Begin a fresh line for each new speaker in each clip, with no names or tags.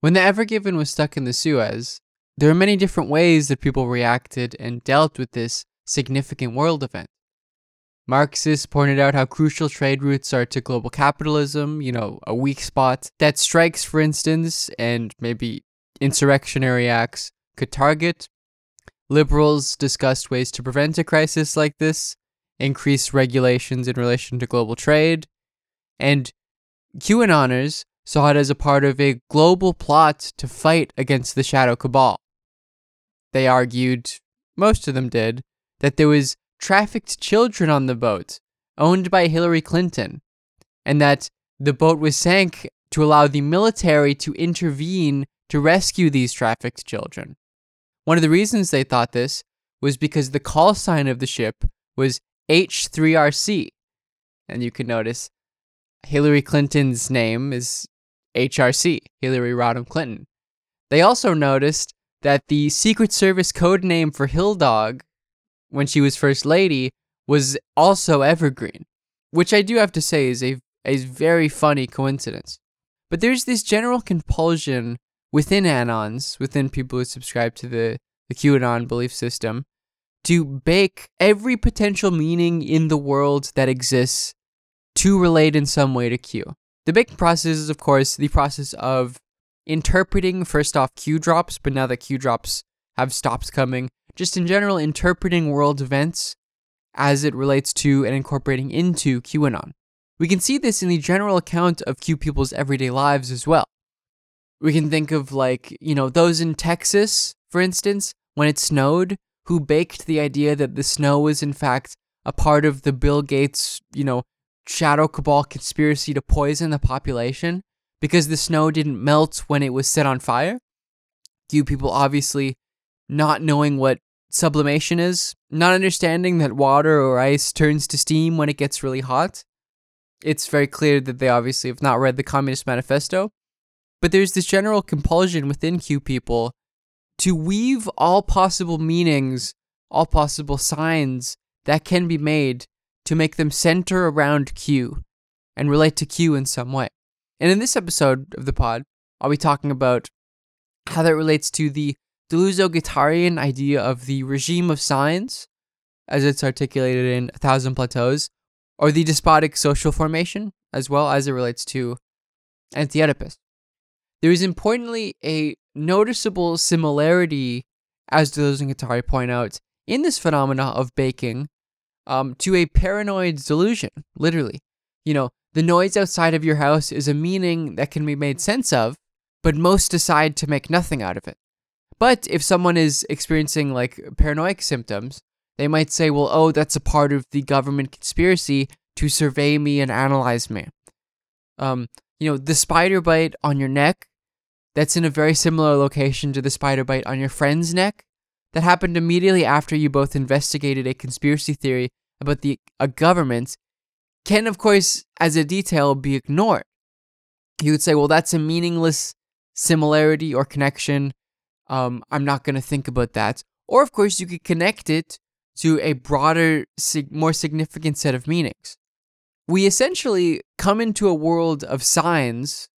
When the Ever Given was stuck in the Suez, there are many different ways that people reacted and dealt with this significant world event. Marxists pointed out how crucial trade routes are to global capitalism, you know, a weak spot that strikes, for instance, and maybe insurrectionary acts could target. Liberals discussed ways to prevent a crisis like this, increase regulations in relation to global trade, and QAnoners saw it as a part of a global plot to fight against the Shadow Cabal. They argued, most of them did, that there was trafficked children on the boat, owned by Hillary Clinton, and that the boat was sank to allow the military to intervene to rescue these trafficked children. One of the reasons they thought this was because the call sign of the ship was H3RC. And you can notice Hillary Clinton's name is HRC, Hillary Rodham Clinton. They also noticed that the Secret Service code name for Hill Dog when she was First Lady was also Evergreen, which I do have to say is a, a very funny coincidence. But there's this general compulsion within Anons, within people who subscribe to the, the QAnon belief system, to bake every potential meaning in the world that exists to relate in some way to Q. The baking process is, of course, the process of interpreting first off Q drops, but now that Q drops have stopped coming, just in general interpreting world events as it relates to and incorporating into QAnon. We can see this in the general account of Q people's everyday lives as well. We can think of, like, you know, those in Texas, for instance, when it snowed, who baked the idea that the snow was in fact a part of the Bill Gates, you know, shadow cabal conspiracy to poison the population because the snow didn't melt when it was set on fire. You people obviously not knowing what sublimation is, not understanding that water or ice turns to steam when it gets really hot. It's very clear that they obviously have not read the Communist Manifesto. But there's this general compulsion within Q people to weave all possible meanings, all possible signs that can be made to make them center around Q and relate to Q in some way. And in this episode of the pod, I'll be talking about how that relates to the Deleuze-Guattarian idea of the regime of signs, as it's articulated in A Thousand Plateaus, or the despotic social formation, as well as it relates to Anti-Oedipus. There is importantly a noticeable similarity, as Deleuze and Guattari point out, in this phenomena of baking um, to a paranoid delusion, literally. You know, the noise outside of your house is a meaning that can be made sense of, but most decide to make nothing out of it. But if someone is experiencing like paranoid symptoms, they might say, well, oh, that's a part of the government conspiracy to survey me and analyze me. Um, you know, the spider bite on your neck, that's in a very similar location to the spider bite on your friend's neck. That happened immediately after you both investigated a conspiracy theory about the a government can of course as a detail be ignored. You would say, well, that's a meaningless similarity or connection. Um, I'm not going to think about that. Or of course, you could connect it to a broader, sig- more significant set of meanings. We essentially come into a world of signs,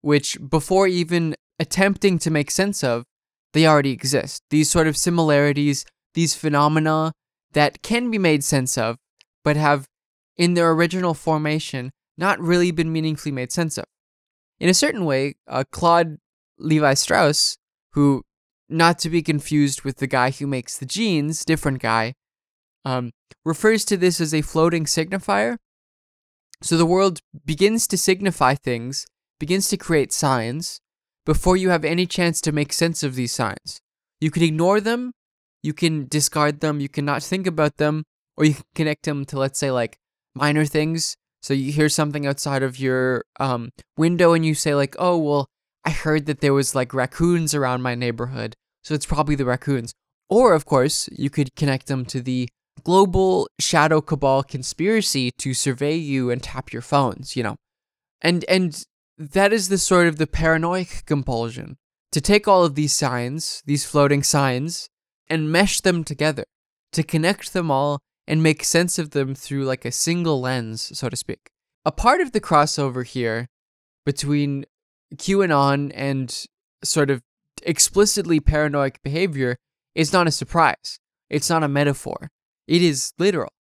which before even attempting to make sense of, they already exist. These sort of similarities, these phenomena that can be made sense of, but have, in their original formation, not really been meaningfully made sense of. In a certain way, uh, Claude Levi Strauss, who, not to be confused with the guy who makes the jeans, different guy, um, refers to this as a floating signifier. So the world begins to signify things, begins to create signs, before you have any chance to make sense of these signs. You can ignore them, you can discard them, you cannot think about them, or you can connect them to, let's say, like minor things. So you hear something outside of your um, window and you say, like, oh, well, I heard that there was like raccoons around my neighborhood, so it's probably the raccoons. Or, of course, you could connect them to the global shadow cabal conspiracy to survey you and tap your phones, you know. And and that is the sort of the paranoid compulsion to take all of these signs, these floating signs, and mesh them together, to connect them all and make sense of them through like a single lens, so to speak. A part of the crossover here between QAnon and sort of explicitly paranoid behavior is not a surprise. It's not a metaphor. It is literal.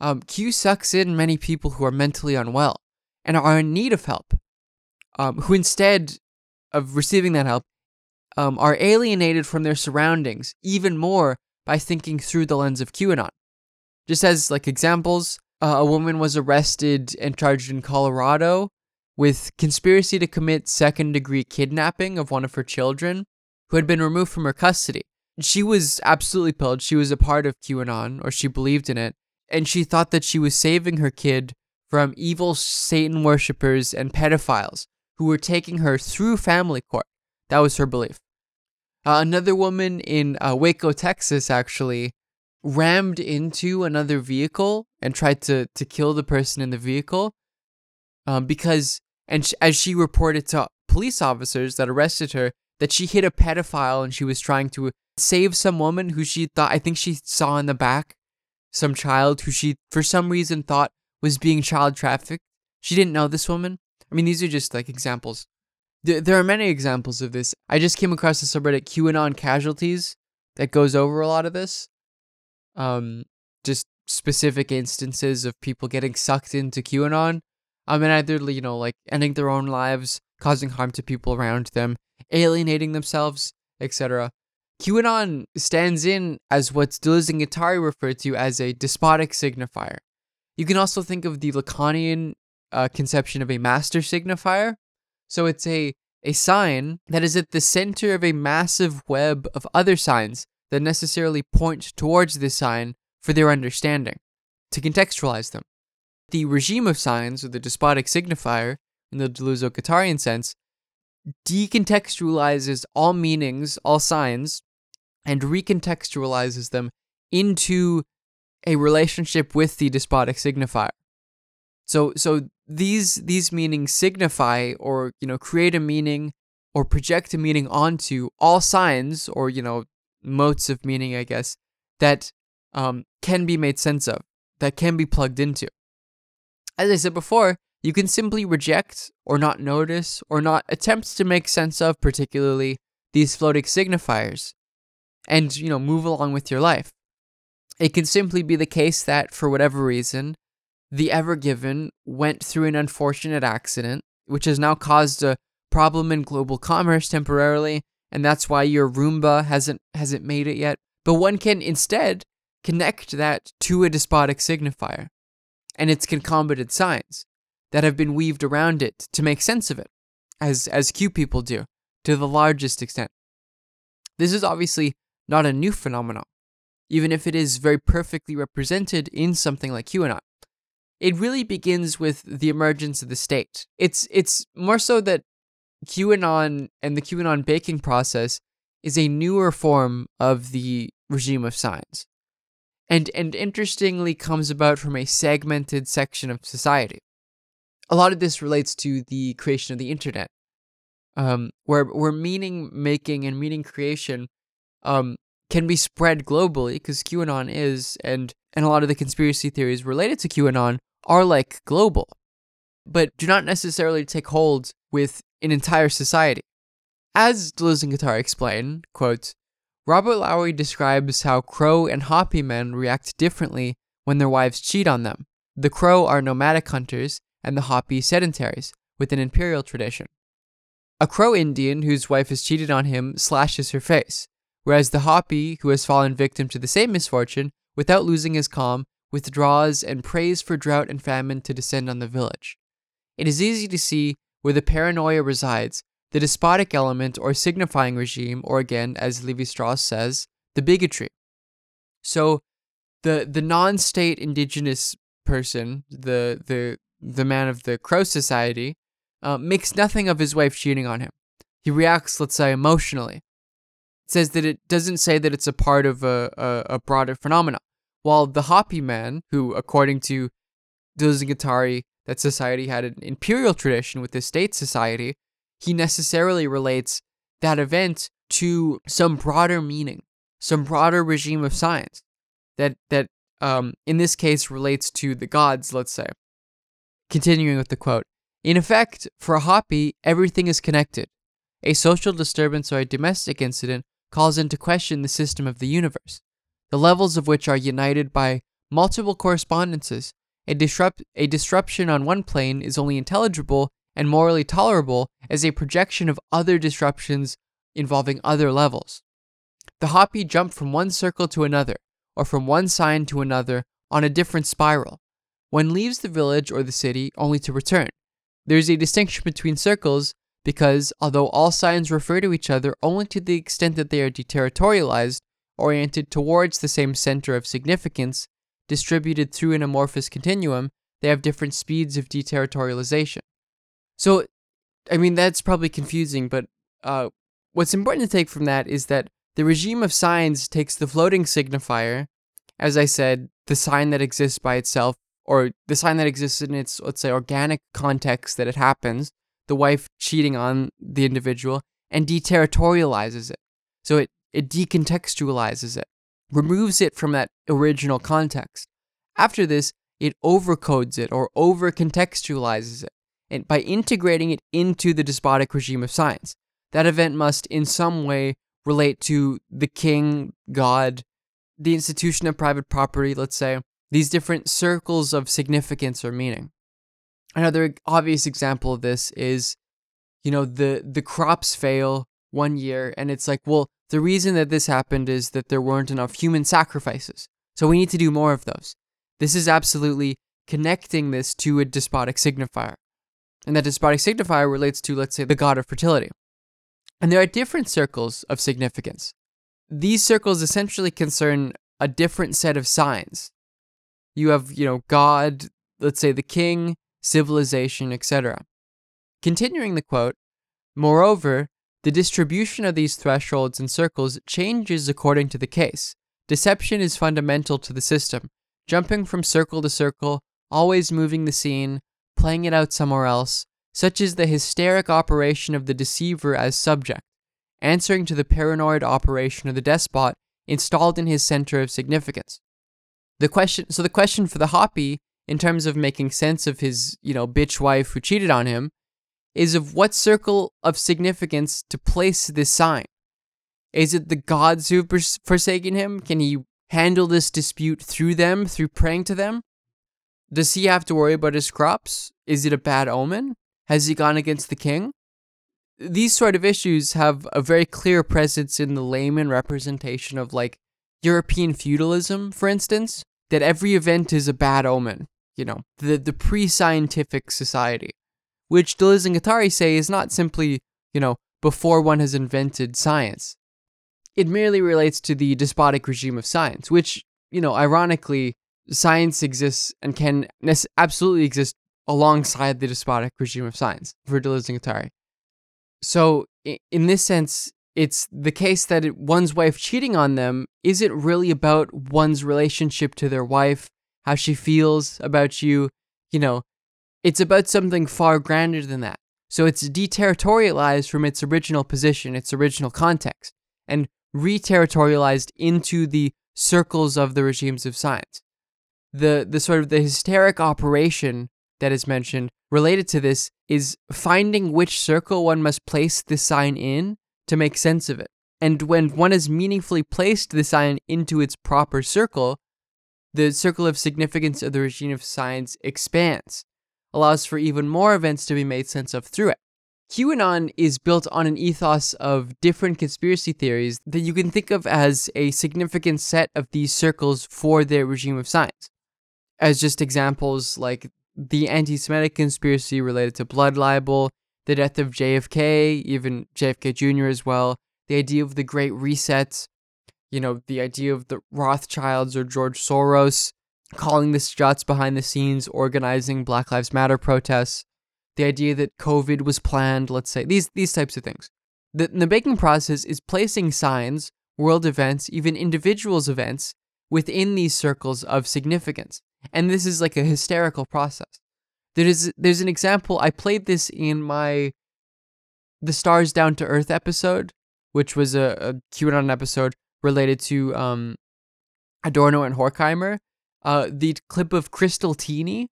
Um, Q sucks in many people who are mentally unwell and are in need of help, um, who instead of receiving that help, um, are alienated from their surroundings even more by thinking through the lens of QAnon. Just as like examples, uh, a woman was arrested and charged in Colorado with conspiracy to commit second degree kidnapping of one of her children who had been removed from her custody. She was absolutely pilled. She was a part of QAnon, or she believed in it, and she thought that she was saving her kid from evil Satan worshippers and pedophiles who were taking her through family court. That was her belief. Uh, another woman in uh, Waco, Texas, actually rammed into another vehicle and tried to, to kill the person in the vehicle um, because, and sh- as she reported to police officers that arrested her, that she hit a pedophile and she was trying to save some woman who she thought, I think she saw in the back, some child who she, for some reason, thought was being child trafficked. She didn't know this woman. I mean, these are just like examples. There, are many examples of this. I just came across the subreddit QAnon casualties that goes over a lot of this. Um, just specific instances of people getting sucked into QAnon. I mean, either you know, like ending their own lives, causing harm to people around them, alienating themselves, etc. QAnon stands in as what Deleuze and Guattari referred to as a despotic signifier. You can also think of the Lacanian uh, conception of a master signifier. So it's a, a sign that is at the center of a massive web of other signs that necessarily point towards this sign for their understanding, to contextualize them. The regime of signs, or the despotic signifier, in the Deleuze-Guattarian sense, decontextualizes all meanings, all signs, and recontextualizes them into a relationship with the despotic signifier. So so these these meanings signify or you know create a meaning or project a meaning onto all signs or you know motes of meaning I guess that um, can be made sense of that can be plugged into. As I said before, you can simply reject or not notice or not attempt to make sense of particularly these floating signifiers and you know move along with your life. It can simply be the case that for whatever reason the Ever Given went through an unfortunate accident, which has now caused a problem in global commerce temporarily, and that's why your Roomba hasn't hasn't made it yet. But one can instead connect that to a despotic signifier and its concomitant signs that have been weaved around it to make sense of it, as as Q people do, to the largest extent. This is obviously not a new phenomenon, even if it is very perfectly represented in something like QAnon it really begins with the emergence of the state. It's it's more so that QAnon and the QAnon baking process is a newer form of the regime of signs. And and interestingly comes about from a segmented section of society. A lot of this relates to the creation of the internet. Um, where where meaning making and meaning creation um, can be spread globally because QAnon is and and a lot of the conspiracy theories related to QAnon are like global, but do not necessarily take hold with an entire society. As Deleuze and Guattari explain, quote, Robert Lowie describes how crow and hopi men react differently when their wives cheat on them. The crow are nomadic hunters, and the hopi sedentaries, with an imperial tradition. A crow Indian whose wife has cheated on him slashes her face, whereas the hopi, who has fallen victim to the same misfortune, without losing his calm, withdraws and prays for drought and famine to descend on the village. It is easy to see where the paranoia resides the despotic element or signifying regime, or again, as Levi Strauss says, the bigotry. So, the the non-state indigenous person, the the the man of the Crow Society, uh, makes nothing of his wife cheating on him. He reacts, let's say, emotionally. It says that it doesn't say that it's a part of a, a, a broader phenomenon. While the Hopi man, who, according to and that society had an imperial tradition with the state society, he necessarily relates that event to some broader meaning, some broader regime of science that that um, in this case relates to the gods. Let's say. Continuing with the quote, In effect, for a Hopi, everything is connected. A social disturbance or a domestic incident calls into question the system of the universe, the levels of which are united by multiple correspondences. A, disrupt- a disruption on one plane is only intelligible and morally tolerable as a projection of other disruptions involving other levels. The Hopi jump from one circle to another, or from one sign to another on a different spiral. One leaves the village or the city only to return. There is a distinction between circles because, although all signs refer to each other only to the extent that they are deterritorialized, oriented towards the same center of significance, distributed through an amorphous continuum, they have different speeds of deterritorialization. So, I mean, that's probably confusing, but uh, what's important to take from that is that the regime of signs takes the floating signifier, as I said, the sign that exists by itself, or the sign that exists in its, let's say, organic context that it happens, the wife cheating on the individual, and deterritorializes it. So it, it decontextualizes it, removes it from that original context. After this, it overcodes it or overcontextualizes it, and by integrating it into the despotic regime of science. That event must, in some way, relate to the king, God, the institution of private property, let's say, these different circles of significance or meaning. Another obvious example of this is, you know, the the crops fail one year and it's like, well, the reason that this happened is that there weren't enough human sacrifices. So we need to do more of those. This is absolutely connecting this to a despotic signifier. And that despotic signifier relates to, let's say, the god of fertility. And there are different circles of significance. These circles essentially concern a different set of signs. You have, you know, God, let's say the king, civilization, etc. Continuing the quote, moreover, the distribution of these thresholds and circles changes according to the case. Deception is fundamental to the system, jumping from circle to circle, always moving the scene, playing it out somewhere else, such is the hysteric operation of the deceiver as subject, answering to the paranoid operation of the despot installed in his center of significance. The question so the question for the Hopi in terms of making sense of his, you know, bitch wife who cheated on him, is of what circle of significance to place this sign. Is it the gods who have forsaken him? Can he handle this dispute through them, through praying to them? Does he have to worry about his crops? Is it a bad omen? Has he gone against the king? These sort of issues have a very clear presence in the layman representation of, like, European feudalism, for instance, that every event is a bad omen you know, the, the pre scientific society, which Deleuze and Guattari say is not simply, you know, before one has invented science. It merely relates to the despotic regime of science, which, you know, ironically, science exists and can absolutely exist alongside the despotic regime of science for Deleuze and Guattari. So, in this sense, it's the case that it, one's wife cheating on them isn't really about one's relationship to their wife how she feels about you. You know, it's about something far grander than that. So it's deterritorialized from its original position, its original context, and re-territorialized into the circles of the regimes of science. The the sort of the hysteric operation that is mentioned related to this is finding which circle one must place the sign in to make sense of it. And when one has meaningfully placed the sign into its proper circle, the circle of significance of the regime of science expands, allows for even more events to be made sense of through it. QAnon is built on an ethos of different conspiracy theories that you can think of as a significant set of these circles for their regime of science. As just examples like the anti Semitic conspiracy related to blood libel, the death of JFK, even JFK Jr. as well, the idea of the Great Reset, you know, the idea of the Rothschilds or George Soros calling the shots behind the scenes, organizing Black Lives Matter protests, the idea that COVID was planned, let's say, these, these types of things. The, the baking process is placing signs, world events, even individuals' events within these circles of significance. And this is like a hysterical process. There is there's an example. I played this in my The Stars Down to Earth episode, which was a, a QAnon episode related to um, Adorno and Horkheimer. Uh, the clip of Krystal Tini,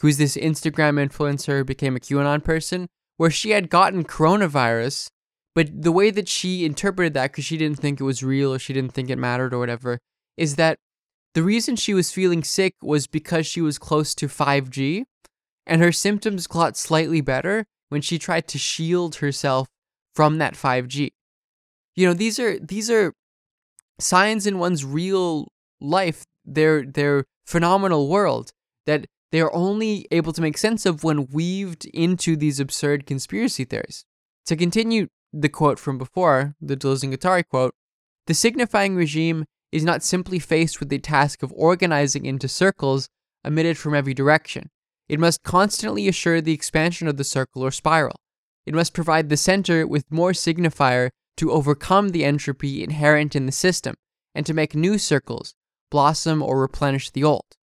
who's this Instagram influencer became a QAnon person, where she had gotten coronavirus, but the way that she interpreted that, because she didn't think it was real or she didn't think it mattered or whatever, is that the reason she was feeling sick was because she was close to 5G and her symptoms got slightly better when she tried to shield herself from that 5G. You know, these are these are signs in one's real life, their their phenomenal world that they are only able to make sense of when weaved into these absurd conspiracy theories. To continue the quote from before, the Deleuze Guattari quote, the signifying regime is not simply faced with the task of organizing into circles emitted from every direction. It must constantly assure the expansion of the circle or spiral. It must provide the center with more signifier to overcome the entropy inherent in the system and to make new circles blossom or replenish the old.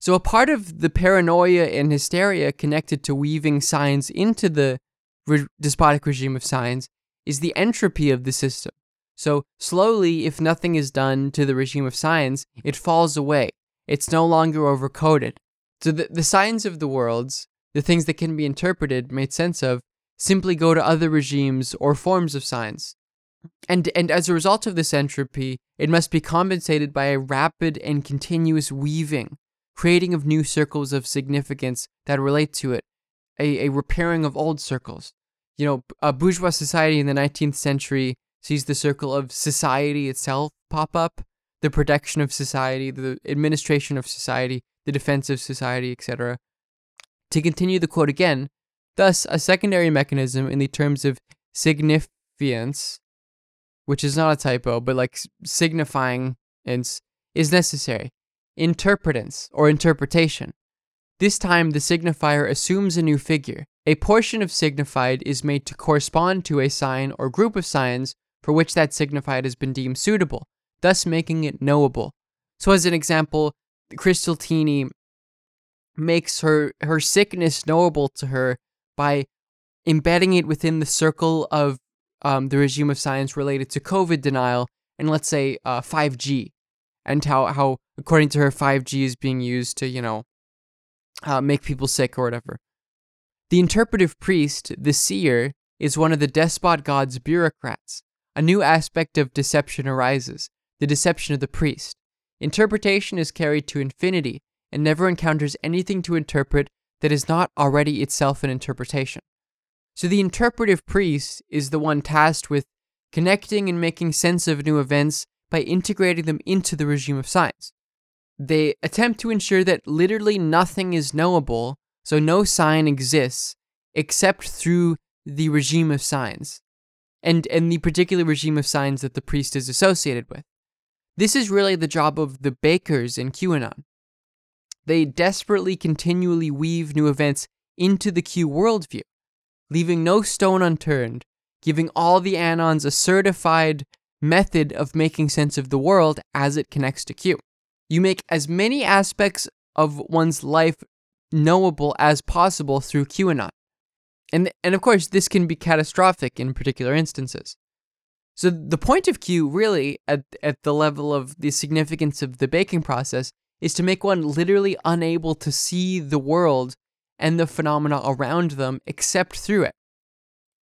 So, a part of the paranoia and hysteria connected to weaving signs into the re- despotic regime of signs is the entropy of the system. So, slowly, if nothing is done to the regime of signs, it falls away. It's no longer overcoded. So, the, the signs of the worlds, the things that can be interpreted, made sense of, simply go to other regimes or forms of signs. And, and as a result of this entropy, it must be compensated by a rapid and continuous weaving, creating of new circles of significance that relate to it, a, a repairing of old circles. You know, a bourgeois society in the 19th century sees the circle of society itself pop up, the protection of society, the administration of society, the defense of society, etc. To continue the quote again, thus, a secondary mechanism in the terms of signifiance which is not a typo, but like signifying is necessary. Interpretance or interpretation. This time, the signifier assumes a new figure. A portion of signified is made to correspond to a sign or group of signs for which that signified has been deemed suitable, thus making it knowable. So, as an example, Krystal Tini makes her, her sickness knowable to her by embedding it within the circle of um, the regime of science related to COVID denial and let's say uh, 5G, and how how according to her 5G is being used to you know uh, make people sick or whatever. The interpretive priest, the seer, is one of the despot god's bureaucrats. A new aspect of deception arises the deception of the priest. Interpretation is carried to infinity and never encounters anything to interpret that is not already itself an interpretation. So the interpretive priest is the one tasked with connecting and making sense of new events by integrating them into the regime of science. They attempt to ensure that literally nothing is knowable, so no sign exists except through the regime of signs and, and the particular regime of signs that the priest is associated with. This is really the job of the bakers in QAnon. They desperately continually weave new events into the Q worldview leaving no stone unturned, giving all the Anons a certified method of making sense of the world as it connects to Q. You make as many aspects of one's life knowable as possible through QAnon. And, and of course, this can be catastrophic in particular instances. So, the point of Q, really, at, at the level of the significance of the baking process, is to make one literally unable to see the world and the phenomena around them except through it.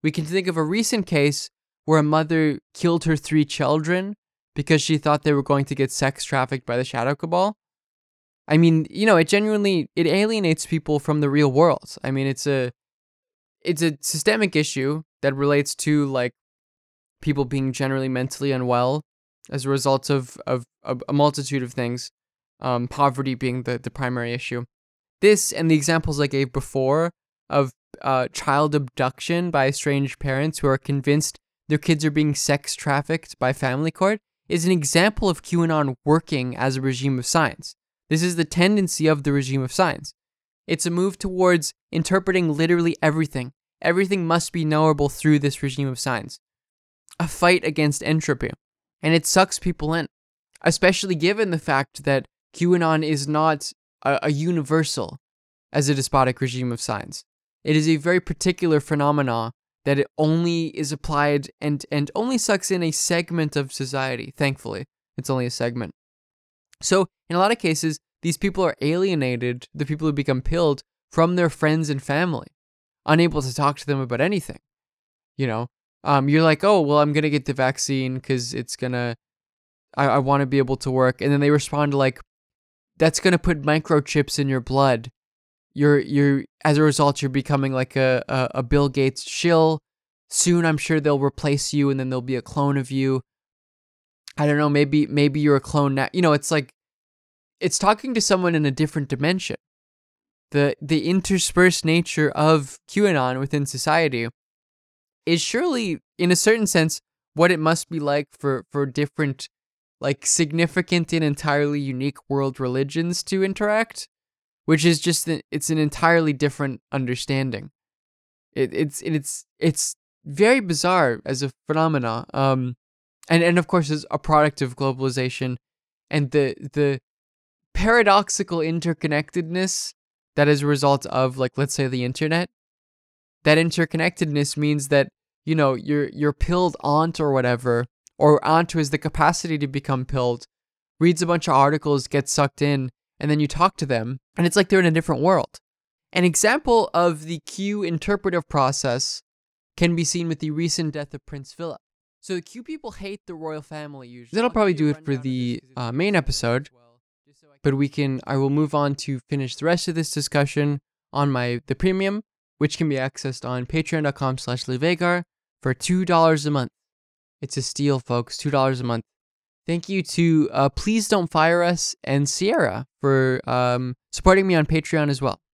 We can think of a recent case where a mother killed her three children because she thought they were going to get sex trafficked by the shadow cabal. I mean, you know, it genuinely it alienates people from the real world. I mean, it's a it's a systemic issue that relates to like people being generally mentally unwell as a result of of, of a multitude of things, um, poverty being the, the primary issue. This and the examples I gave before of uh, child abduction by strange parents who are convinced their kids are being sex trafficked by family court is an example of QAnon working as a regime of science. This is the tendency of the regime of science. It's a move towards interpreting literally everything. Everything must be knowable through this regime of science. A fight against entropy. And it sucks people in, especially given the fact that QAnon is not a, a universal as a despotic regime of science. It is a very particular phenomena that it only is applied and, and only sucks in a segment of society. Thankfully, it's only a segment. So, in a lot of cases, these people are alienated, the people who become pilled, from their friends and family, unable to talk to them about anything. You know, um, you're like, oh, well, I'm going to get the vaccine because it's going to, I, I want to be able to work. And then they respond to like, that's going to put microchips in your blood. You're, you're, as a result, you're becoming like a, a, a Bill Gates shill. Soon, I'm sure they'll replace you and then there'll be a clone of you. I don't know, maybe, maybe you're a clone now. You know, it's like, it's talking to someone in a different dimension. The, the interspersed nature of QAnon within society is surely, in a certain sense, what it must be like for, for different, like, significant and entirely unique world religions to interact, which is just, it's an entirely different understanding. It, it's, it's, it's very bizarre as a phenomena. Um, and, and of course, is a product of globalization and the, the paradoxical interconnectedness that is a result of, like, let's say the internet that interconnectedness means that you know your your pilled aunt or whatever or onto is the capacity to become pilled reads a bunch of articles gets sucked in and then you talk to them and it's like they're in a different world. An example of the q interpretive process can be seen with the recent death of prince philip. So the q people hate the royal family usually. That'll probably do it for the uh, main episode. but we can i will move on to finish the rest of this discussion on my the premium which can be accessed on patreon.com slash levagar for $2 a month. It's a steal, folks. $2 a month. Thank you to uh, Please Don't Fire Us and Sierra for um, supporting me on Patreon as well.